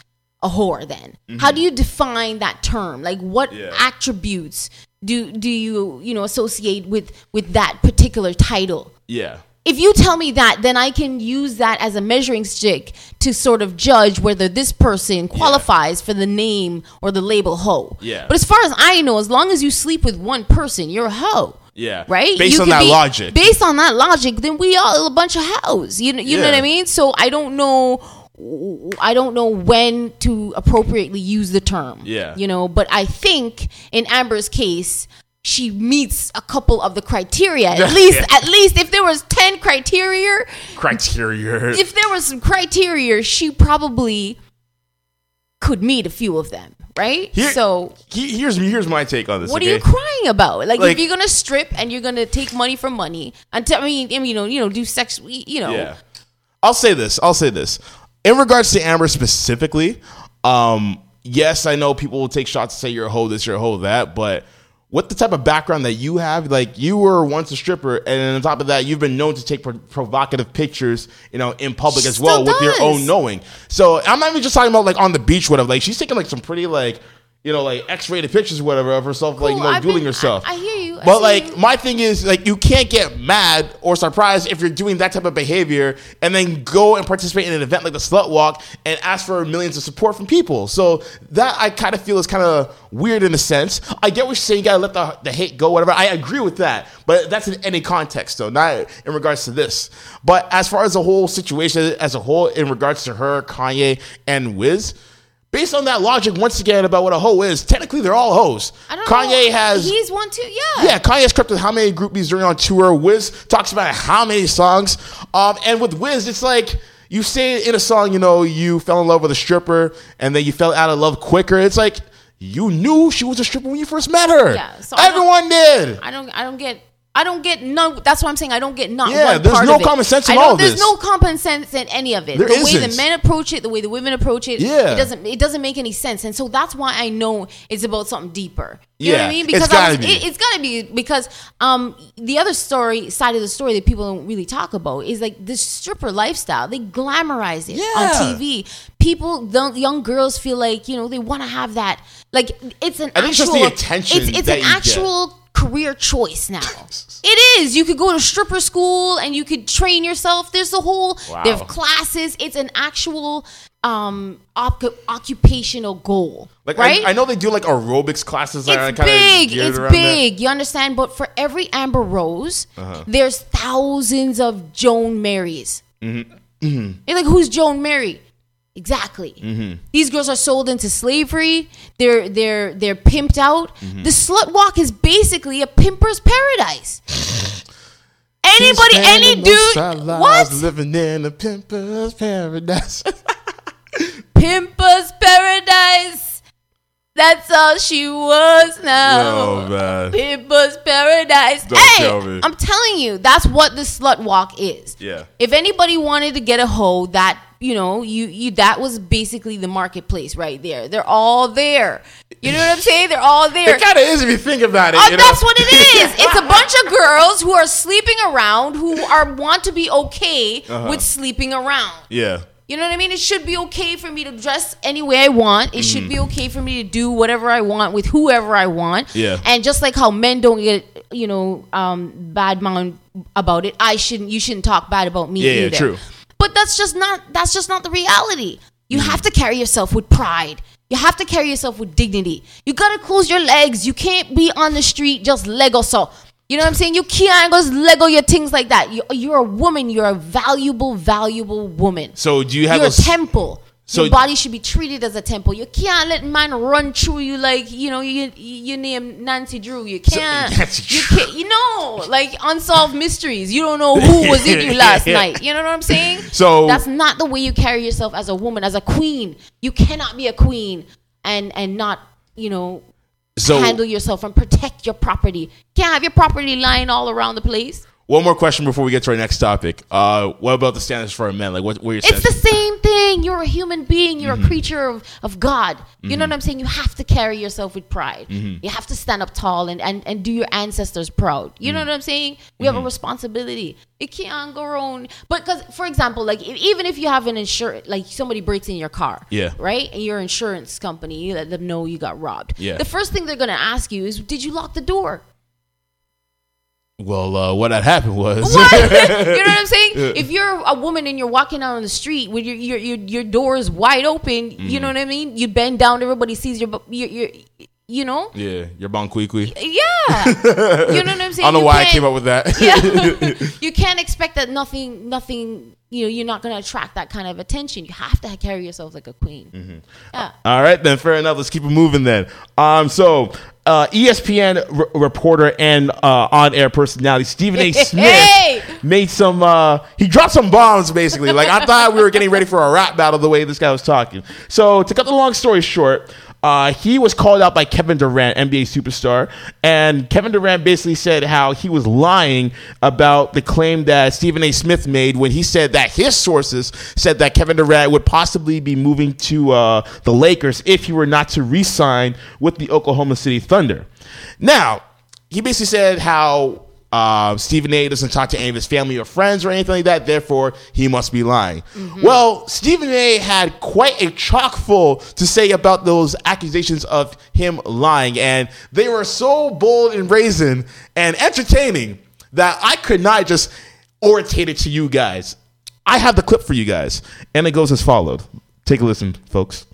a whore then? How do you define that term? Like what Mm-hmm. Yeah. attributes do do you, you know, associate with with that particular title? yeah. If you tell me that, then I can use that as a measuring stick to sort of judge whether this person qualifies for the name or the label hoe. Yeah. But as far as I know, as long as you sleep with one person, you're a hoe. Yeah. Right? Based You on that be- logic. Based on that logic, then we all a bunch of hoes. You know, you know what I mean? So I don't know I don't know when to appropriately use the term. Yeah. You know, but I think in Amber's case, she meets a couple of the criteria. At least Yeah. at least if there was 10 criteria, Criteria. if there was some criteria, she probably could meet a few of them, right? Here- so He- here's here's my take on this. what okay? are you crying about? Like, Like- if you're gonna strip and you're gonna take money for money, and I mean, you know, you know, do sex, you know, Yeah. I'll say this. I'll say this. In regards to Amber specifically, um, yes, I know people will take shots to say you're a hoe this, you're a hoe that, but with the type of background that you have, like you were once a stripper, and on top of that, you've been known to take pro- provocative pictures, you know, in public She as well still with your own knowing. So I'm not even just talking about like on the beach, whatever. Like she's taking like some pretty like. You know, like X-rated pictures, or whatever, of herself, like you know, I've dueling been- herself. I- I hear you, I But like, you. my thing is like you can't get mad or surprised if you're doing that type of behavior and then go and participate in an event like the slut walk and ask for millions of support from people. So that I kind of feel is kind of weird in a sense. I get what you're saying. You gotta let the, the hate go, whatever. I agree with that, but that's in any context though, not in regards to this. But as far as the whole situation as a whole, in regards to her, Kanye, and Wiz. Based on that logic, once again, about what a hoe is, technically they're all hoes. I don't Kanye know. has he's one too, yeah, yeah, Kanye scripted how many groupies during on tour. Wiz talks about how many songs. Um, and with Wiz, it's like you say in a song, you know, you fell in love with a stripper and then you fell out of love quicker. It's like you knew she was a stripper when you first met her. Yeah, so I Everyone did. I don't, I don't get I don't get no. That's what I'm saying. I don't get not Yeah, one there's part no of it. common sense in I don't- all There's this. no common sense in any of it. There the way isn't. the men approach it, the way the women approach it, Yeah. it doesn't it doesn't make any sense. And so that's why I know it's about something deeper. You know what Yeah, I mean? it's Because gotta I was, be. It, it's got to be because um the other story side of the story that people don't really talk about is like this stripper lifestyle. They glamorize it on Yeah. TV. People, the young girls feel like you know they want to have that. Like it's an I think it's just actual. the attention It's, it's an you get. Career choice now. It is. You could go to stripper school and you could train yourself. There's a whole Wow. there's classes. It's an actual um op- occupational goal. Like right? I, I know they do like aerobics classes. that it's big. It's around that. big. You understand? But for every Amber Rose, Uh-huh. there's thousands of Joan Marys. Mm-hmm. You're like, who's Joan Mary? Exactly. Mm-hmm. These girls are sold into slavery. They're they're they're pimped out. Mm-hmm. The slut walk is basically a pimper's paradise. Anybody, any dude, most our lives what? living in a pimper's paradise. Pimper's paradise. That's all she was now. oh man. Pimper's paradise. Don't hey, tell me. I'm telling you, that's what the slut walk is. Yeah. If anybody wanted to get a hoe, that you know, you you that was basically the marketplace right there. They're all there. You know what I'm saying? They're all there. It kind of is if you think about it. Oh, you know? that's what it is. It's a bunch of girls who are sleeping around who are want to be okay Uh-huh. with sleeping around. Yeah. You know what I mean? It should be okay for me to dress any way I want. It should be okay for me to do whatever I want with whoever I want. Yeah. And just like how men don't get, you know, um, bad mouth about it, I shouldn't. You shouldn't talk bad about me Yeah, yeah, true. But that's just not. That's just not the reality. You Mm-hmm. have to carry yourself with pride. You have to carry yourself with dignity. You gotta close your legs. You can't be on the street just Lego so. You know what I'm saying? You can't just Lego your things like that. You, you're a woman. You're a valuable, valuable woman. So do you have You're a those- temple. So- Your body should be treated as a temple. You can't let man run through you like you know you you name Nancy Drew. You can't. Nancy you can't. You know, like unsolved mysteries. You don't know who was in you last night. You know what I'm saying? So- that's not the way you carry yourself as a woman, as a queen. You cannot be a queen and and not you know So handle yourself and protect your property. Can't have your property lying all around the place. One more question before we get to our next topic. Uh, what about the standards for men? Like what? Are your It's the same thing. You're a human being. You're Mm-hmm. a creature of, of God. You know what I'm saying? You have to carry yourself with pride. Mm-hmm. You have to stand up tall and, and, and do your ancestors proud. You know Mm-hmm. what I'm saying? We have a responsibility. It can't go wrong. But because, for example, like if, even if you have an insurance, like somebody breaks in your car, Yeah. right, and your insurance company, you let them know you got robbed. Yeah. The first thing they're gonna ask you is, did you lock the door? Well, uh, what had happened was What? you know what I'm saying? If you're a woman and you're walking out on the street with your your your, your door is wide open, you know what I mean? You bend down, everybody sees your your, your you know? yeah, you're bon quickly. Yeah. you know what I'm saying? I don't know You why I came up with that. Yeah. you can't expect that nothing nothing you know, you're not going to attract that kind of attention. You have to carry yourself like a queen. Mm-hmm. Yeah. All right, then fair enough. Let's keep it moving then. Um, so uh, ESPN r- reporter and uh, on-air personality Stephen A. Smith Hey! made some. Uh, he dropped some bombs basically. Like I thought we were getting ready for a rap battle the way this guy was talking. So to cut the long story short. Uh, he was called out by Kevin Durant, NBA superstar, and Kevin Durant basically said how he was lying about the claim that Stephen A. Smith made when he said that his sources said that Kevin Durant would possibly be moving to uh, the Lakers if he were not to re-sign with the Oklahoma City Thunder. Now, he basically said how uh, Stephen A. doesn't talk to any of his family or friends or anything like that, therefore he must be lying. Well, Stephen A. had quite a chock full to say about those accusations of him lying, and they were so bold and brazen and entertaining that I could not just orate it to you guys. I have the clip for you guys, and it goes as followed. Take a listen, folks.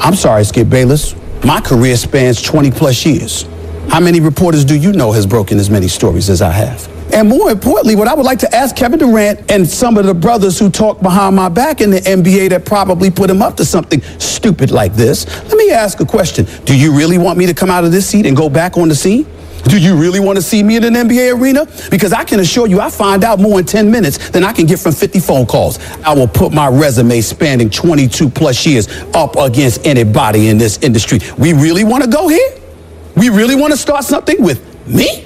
I'm sorry, Skip Bayless. My career spans 20 plus years. How many reporters do you know has broken as many stories as I have? And more importantly, what I would like to ask Kevin Durant and some of the brothers who talk behind my back in the NBA that probably put him up to something stupid like this, let me ask a question. Do you really want me to come out of this seat and go back on the scene? Do you really want to see me in an NBA arena? Because I can assure you I find out more in 10 minutes than I can get from 50 phone calls. I will put my resume spanning 22 plus years up against anybody in this industry. We really want to go here? We really want to start something with me?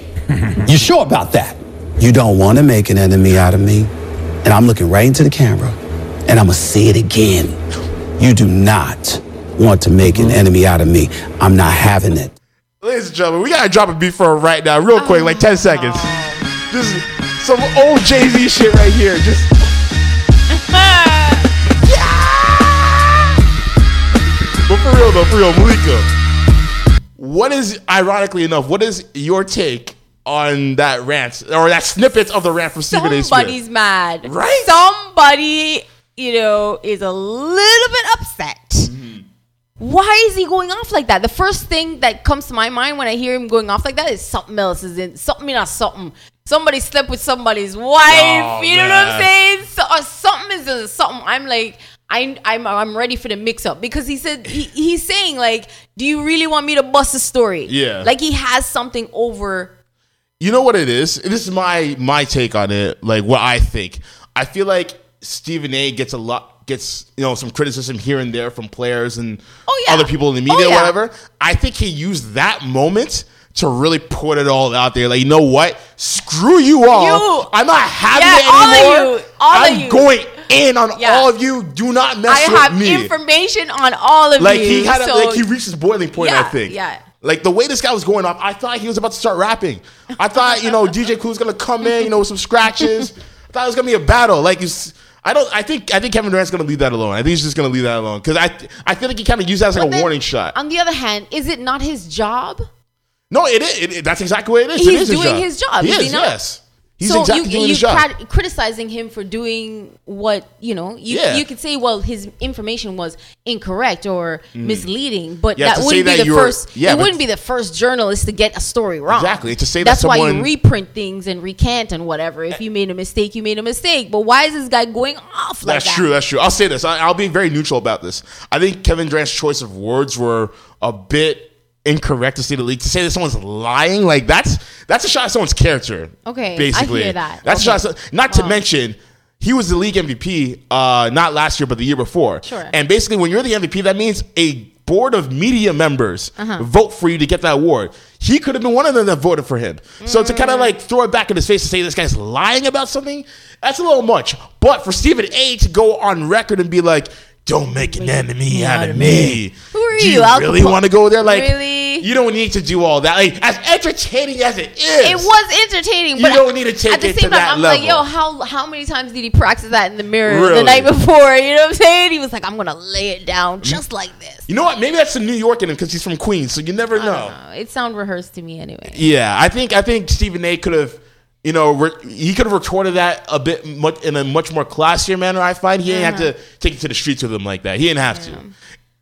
You sure about that? You don't want to make an enemy out of me. And I'm looking right into the camera. And I'm going to say it again. You do not want to make an enemy out of me. I'm not having it. Ladies and gentlemen, we gotta drop a beat for her right now, real quick, like 10 seconds. Oh, just some old Jay Z shit right here. Just. But for real though, for real, Malaika, what is, ironically enough, what is your take on that rant or that snippet of the rant from Stephen A. Smith? Somebody's mad. Right? Somebody, you know, is a little bit upset. Mm-hmm. Why is he going off like that? The first thing that comes to my mind when I hear him going off like that is something else is in something not something. Somebody slept with somebody's wife. Oh, you know what I'm saying? So, or something is something. I'm like, I'm, I'm, I'm ready for the mix up because he said he, he's saying like, do you really want me to bust a story? Yeah. like he has something over. You know what it is? This is my my take on it. Like what I think. I feel like Stephen A. gets a lot gets you know some criticism here and there from players and Oh, yeah. other people in the oh, media, Oh, yeah. whatever. I think he used that moment to really put it all out there. Like you know what? Screw you all. You- I'm not having Yeah, it all of anymore. you. All I'm you. going in on Yeah. all of you. Do not mess I with have information on all of Like you. Like he had, a, like he reached his boiling point. I think. yeah. Like the way this guy was going off, I thought he was about to start rapping. I thought you know DJ Clue was gonna come in, you know, with some scratches. I thought it was gonna be a battle. Like it's, I don't. I think I think Kevin Durant's gonna leave that alone. I think he's just gonna leave that alone because I I feel like he kind of used that as like a warning shot. On the other hand, is it not his job? no, it is. It, it- that's exactly what it is. It He's is his doing job. his job, He is is. he? Yes. He's so exactly you doing you his job. crit- criticizing him for doing what you know. You Yeah. you could say, well, his information was incorrect or misleading, but Mm. Yeah, that wouldn't that be the first. yeah, it wouldn't be the first journalist to get a story wrong. Exactly, to say that that's why you reprint things and recant and whatever. If you made a mistake, you made a mistake. But why is this guy going off like That's that? true. That's true. I'll say this. I, I'll be very neutral about this. I think Kevin Durant's choice of words were a bit incorrect to say the league. To say that someone's lying, like that's that's a shot at someone's character. Okay, I basically, hear that. That's Okay. a shot. At, not to mention. He was the league MVP, uh, not last year, but the year before. Sure. And basically, when you're the MVP, that means a board of media members Uh-huh. vote for you to get that award. He could have been one of them that voted for him. So to Mm. kind of like throw it back in his face and say this guy's lying about something, that's a little much. But for Stephen A. to go on record and be like, "Don't make an enemy out of me," Who are do you, you really want to go there? Like, Really? you don't need to do all that. Like, as entertaining as it is, It was entertaining, You but don't need to take at the it same to time, that I'm like, yo, how how many times did he practice that in the mirror Really? the night before? You know what I'm saying? He was like, I'm gonna lay it down mm. just like this. You know what? Maybe that's the New York in him because he's from Queens, so you never know. don't know. It sound rehearsed to me anyway. Yeah, I think I think Stephen A. could have, you know, re- he could have retorted that a bit much in a much more classier manner. I find he didn't have Uh-huh. to take it to the streets with him like that. He didn't have to.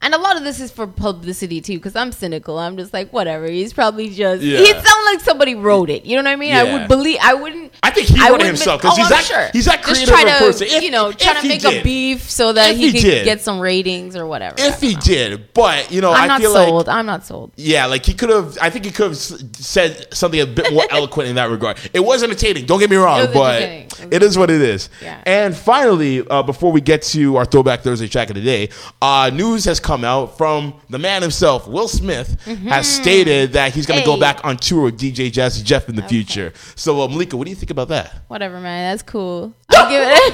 And a lot of this is for publicity too, because I'm cynical. I'm just like, whatever. He's probably just. Yeah. He sound like somebody wrote it. You know what I mean? I would believe. I wouldn't. I think he I wrote it wouldn't himself, 'cause oh, he's I'm that- sure. he's that Just creative try a to, person. If- you know, trying to make did. a beef so that If he, he could did. get some ratings or whatever. If he did, but you know, I'm I not feel sold. like I'm not sold. yeah, like he could have. I think he could have said something a bit more eloquent in that regard. It was entertaining. Don't get me wrong, It but. It it is what it is. Yeah. And finally, uh, before we get to our Throwback Thursday track of the day, uh, news has come out from the man himself, Will Smith, has stated that he's going to go Mm-hmm. Back on tour with DJ Jazzy Jeff in the future. So, uh, Malaika, what do you think about that? Whatever, man. That's cool. I'll give it.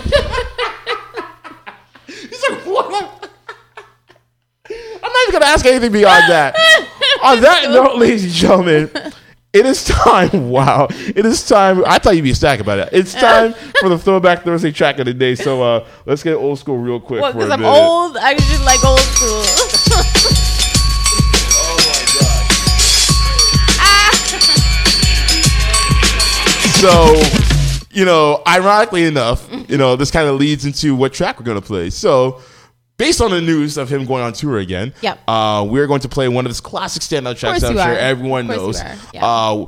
He's like, what? I'm not even going to ask anything beyond that. On that note, ladies and gentlemen, it is time. Wow. It is time. I thought you'd be ecstatic about it. It's time for the Throwback Thursday track of the day. So uh, let's get old school real quick. Because I'm old. I just like old school. So, you know, ironically enough, you know, this kind of leads into what track we're going to play. So, based on the news of him going on tour again, Yep. uh, we're going to play one of his classic standout tracks I'm sure are. everyone knows. Yeah. Uh,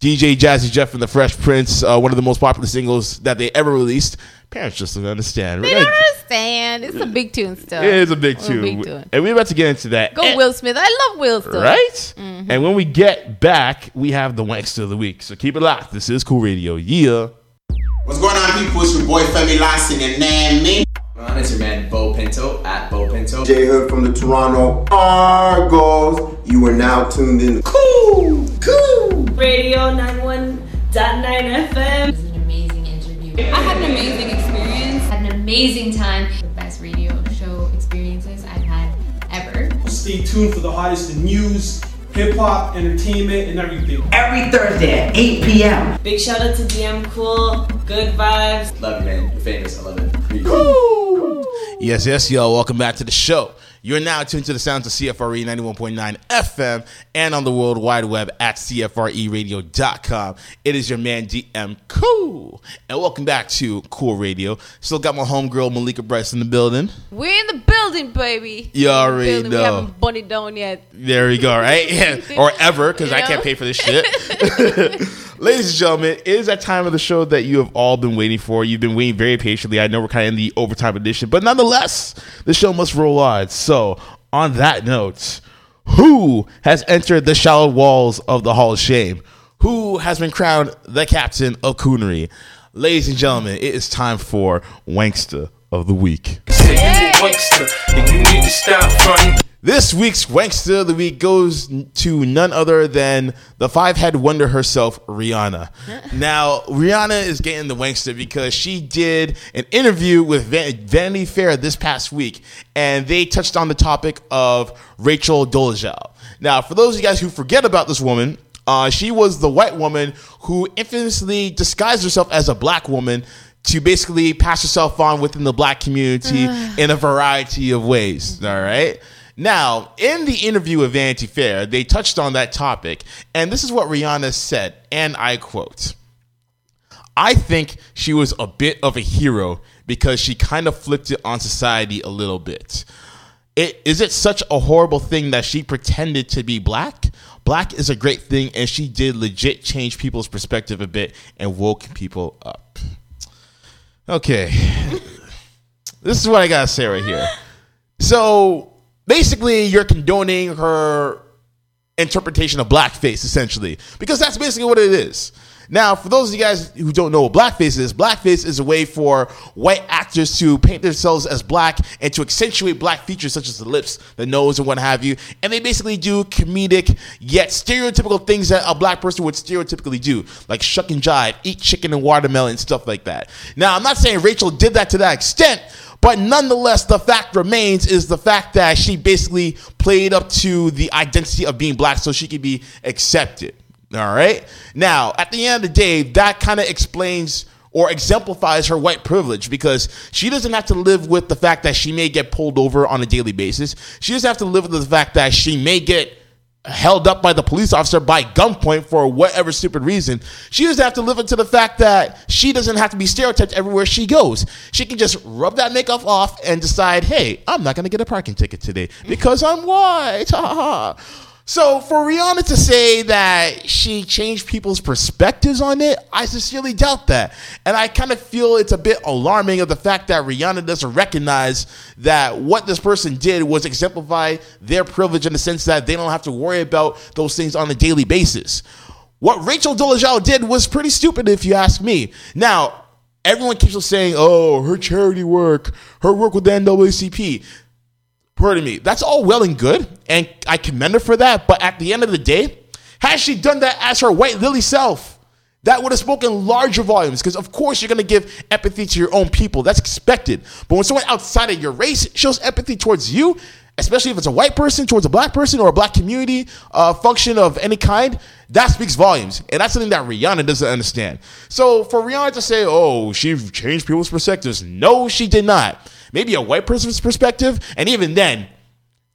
DJ Jazzy Jeff and the Fresh Prince, uh, one of the most popular singles that they ever released. Parents just don't understand. They don't understand. It's a big tune still. it is a big It's tune. big tune. And we're about to get into that. Go And- Will Smith. I love Will Smith. Right? Mm-hmm. And when we get back, we have the Wankster of the Week. So keep it locked. This is Cool Radio. Yeah. What's going on, people? It's your boy Femi Lassie and Nan Me. On, it's your man Bo Pinto at Bo Pinto. J Hood from the Toronto Argos. You are now tuned in. Cool, cool. Radio 91 101.9 FM. It was an amazing interview. I had an amazing experience. Had an amazing time. The best radio show experiences I've had ever. Stay tuned for the hottest in news, hip hop, entertainment, and everything. Every Thursday at 8 p.m. Big shout out to DM Cool. Good vibes. Love you, man. You're famous. I love it. Peace. Yes, yes, y'all. Welcome back to the show. You're now tuned to the sounds of CFRE 91.9 FM and on the World Wide Web at CFREradio.com. It is your man DM Cool. And welcome back to Cool Radio. Still got my homegirl Malaika Bryce in the building. We're in the building, baby. You already Building. We know. haven't bunny down yet. There we go, right? Yeah. Or ever, because I You can't pay for this shit. Ladies and gentlemen, it is that time of the show that you have all been waiting for. You've been waiting very patiently. I know we're kind of in the overtime edition, but nonetheless, the show must roll on. So, on that note, who has entered the shallow walls of the Hall of Shame? Who has been crowned the captain of Coonery? Ladies and gentlemen, it is time for Wankster of the Week. This week's Wankster of the Week goes to none other than the five head wonder herself, Rihanna. now, Rihanna is getting the Wankster because she did an interview with Van- Vanity Fair this past week, and they touched on the topic of Rachel Dolezal. Now, for those of you guys who forget about this woman, uh, she was the white woman who infamously disguised herself as a black woman to basically pass herself on within the black community in a variety of ways. All right. Now, in the interview with Vanity Fair, they touched on that topic, and this is what Rihanna said, and I quote I think she was a bit of a hero because she kind of flipped it on society a little bit. It, is it such a horrible thing that she pretended to be black? Black is a great thing, and she did legit change people's perspective a bit and woke people up. Okay. this is what I gotta say right here. So basically, you're condoning her interpretation of blackface, essentially, because that's basically what it is. Now, for those of you guys who don't know what blackface is, blackface is a way for white actors to paint themselves as black and to accentuate black features such as the lips, the nose, and what have you. And they basically do comedic yet stereotypical things that a black person would stereotypically do, like shuck and jive, eat chicken and watermelon, stuff like that. Now, I'm not saying Rachel did that to that extent, but nonetheless, the fact remains is the fact that she basically played up to the identity of being black so she could be accepted. All right. Now, at the end of the day, that kind of explains or exemplifies her white privilege because she doesn't have to live with the fact that she may get pulled over on a daily basis. She doesn't have to live with the fact that she may get held up by the police officer by gunpoint for whatever stupid reason. She doesn't have to live into the fact that she doesn't have to be stereotyped everywhere she goes. She can just rub that makeup off and decide, hey, I'm not going to get a parking ticket today because I'm white. So for Rihanna to say that she changed people's perspectives on it, I sincerely doubt that. And I kind of feel it's a bit alarming of the fact that Rihanna doesn't recognize that what this person did was exemplify their privilege in the sense that they don't have to worry about those things on a daily basis. What Rachel Dolezal did was pretty stupid if you ask me. Now, everyone keeps on saying, "Oh, her charity work, her work with the NAACP." Pardon me. That's all well and good, and I commend her for that. But at the end of the day, had she done that as her white lily self, that would have spoken larger volumes. Because of course you're going to give empathy to your own people. That's expected. But when someone outside of your race shows empathy towards you, especially if it's a white person towards a black person or a black community uh, function of any kind, that speaks volumes. And that's something that Rihanna doesn't understand. So for Rihanna to say, oh, she changed people's perspectives, no, she did not. Maybe a white person's perspective, and even then,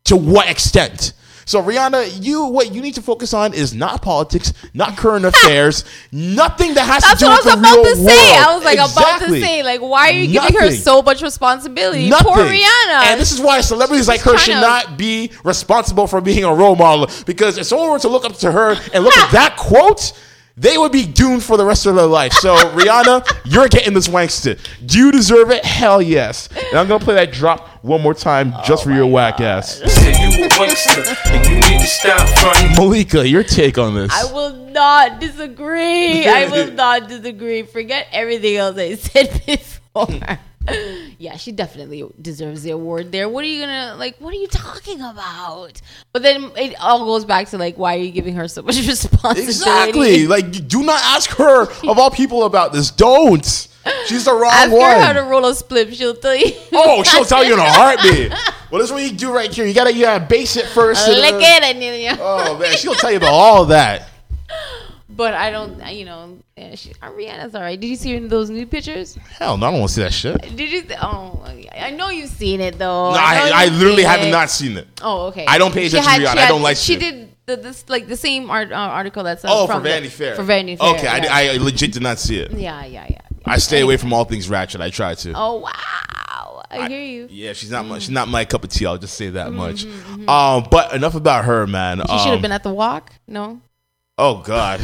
to what extent? So Rihanna, you what you need to focus on is not politics, not current affairs, nothing that has That's to do with that's what I was the about real to say. world. I was like about to say, like, why are you giving her so much responsibility? Nothing. Poor Rihanna. And this is why celebrities like her should to- not be responsible for being a role model. Because if someone were to look up to her and look at that quote, they would be doomed for the rest of their life. So, Rihanna, you're getting this wankster. Do you deserve it? Hell yes. And I'm going to play that drop one more time just for your whack ass. Malaika, your take on this. I will not disagree. I will not disagree. Forget everything else I said before. Yeah, she definitely deserves the award there. What are you gonna like? What are you talking about? But then it all goes back to like, why are you giving her so much responsibility? Exactly. Like, do not ask her of all people about this. Don't. She's the wrong Ask one. her how to roll a split. She'll tell you. oh, she'll tell you in a heartbeat. Well, this is what you do right here. You gotta, you gotta base it first. Lick it, and you Oh man, she'll tell you about all that. But I don't, you know, yeah, she, Rihanna's all right. Did you see those new pictures? Hell, no, I don't want to see that shit. Did you? Th- oh, I know you've seen it though. No, know I, I literally have it. not seen it. Oh, okay. I don't pay attention had- to Rihanna. I don't like She shit. did the, this like the same art, uh, article that's uh, Oh, for from the- Vanity Fair. For Vanity Fair. Okay, yeah. I, I legit did not see it. yeah, yeah, yeah. I stay away from all things ratchet. I try to. Oh wow, I, hear you. Yeah, she's not much. She's not my cup of tea. I'll just say that much. Um, but enough about her, man. Mm-hmm, She should Um, have been at the walk. No, Oh God.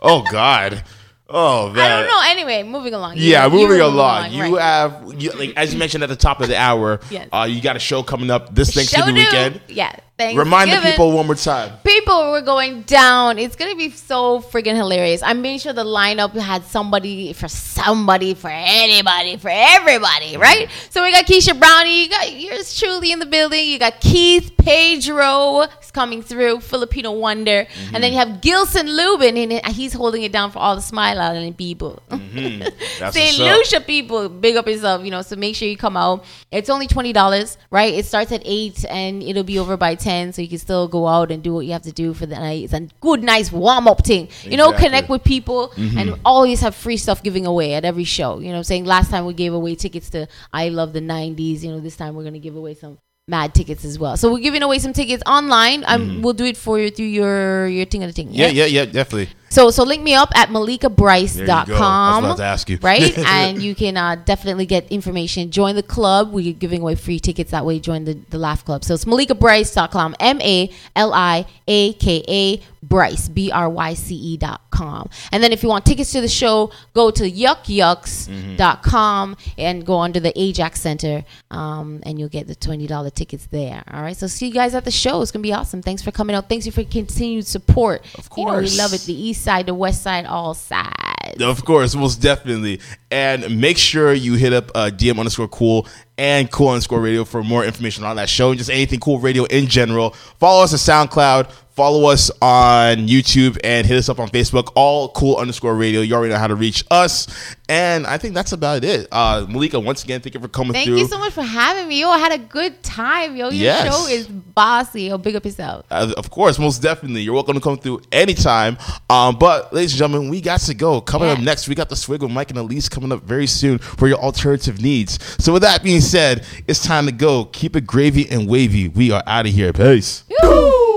Oh God. Oh man. I don't know. Anyway, moving along. You- Yeah, moving were along. You right. have, you, like as you mentioned at the top of the hour. Yes. Uh, you got a show coming up this Thanksgiving Show do. weekend. Yeah, Remind the people one more time. People were going down. It's gonna be so friggin' hilarious. I'm making sure the lineup had somebody for somebody, for anybody, for everybody, right? So we got Keisha Brownie, you got yours truly in the building. You got Keith Pedro is coming through, Filipino wonder, Mm-hmm. and then you have Gilson Lubin, and he's holding it down for all the Smile Island people. Mm-hmm. That's St. what's up. Lucia people, big up yourself, you know. So make sure you come out. It's only twenty dollars, right? It starts at eight and it'll be over by ten, so you can still go out and do what you have to do for the night. It's a good, nice warm up thing, you know. Connect with people Mhm. and always have free stuff giving away at every show. You know, what I'm saying last time we gave away tickets to I Love the '90s. You know, this time we're gonna give away some mad tickets as well. So we're giving away some tickets online. Um, we'll do it for you through your your thing and thing. Mm-hmm. Yeah, yeah, yeah, definitely. So so link me up at There you go. malaikabryce.com. I was about to ask you. Right? and you can uh, definitely get information. Join the club. We're giving away free tickets that way. Join the, the Laugh Club. So it's malaikabryce.com. M A L I A K A Bryce. B R Y C E dot com. And then if you want tickets to the show, go to yukyuks.com and go under the Ajax Center um, and you'll get the $20 tickets there. All right. So see you guys at the show. It's going to be awesome. Thanks for coming out. Thanks you for your continued support. Of course. You know, we love it. The east side, the west side, all sides. Of course, most definitely. And make sure you hit up uh, DM underscore cool and cool underscore radio for more information on that show and just anything cool radio in general. Follow us on SoundCloud. Follow us on YouTube and hit us up on Facebook. All cool underscore radio. You already know how to reach us. And I think that's about it. Uh, Malaika, once again, thank you for coming through. Thank through. you so much for having me. Yo, I had a good time. Yo, your Yes. show is bossy. Yo, big up yourself. Uh, of course, most definitely. You're welcome to come through anytime. Um, but, ladies and gentlemen, we got to go. Coming up next, we got the swig with Mike and Elise coming up very soon for your alternative needs. So, with that being said, it's time to go. Keep it gravy and wavy. We are out of here. Peace. Yoo-hoo.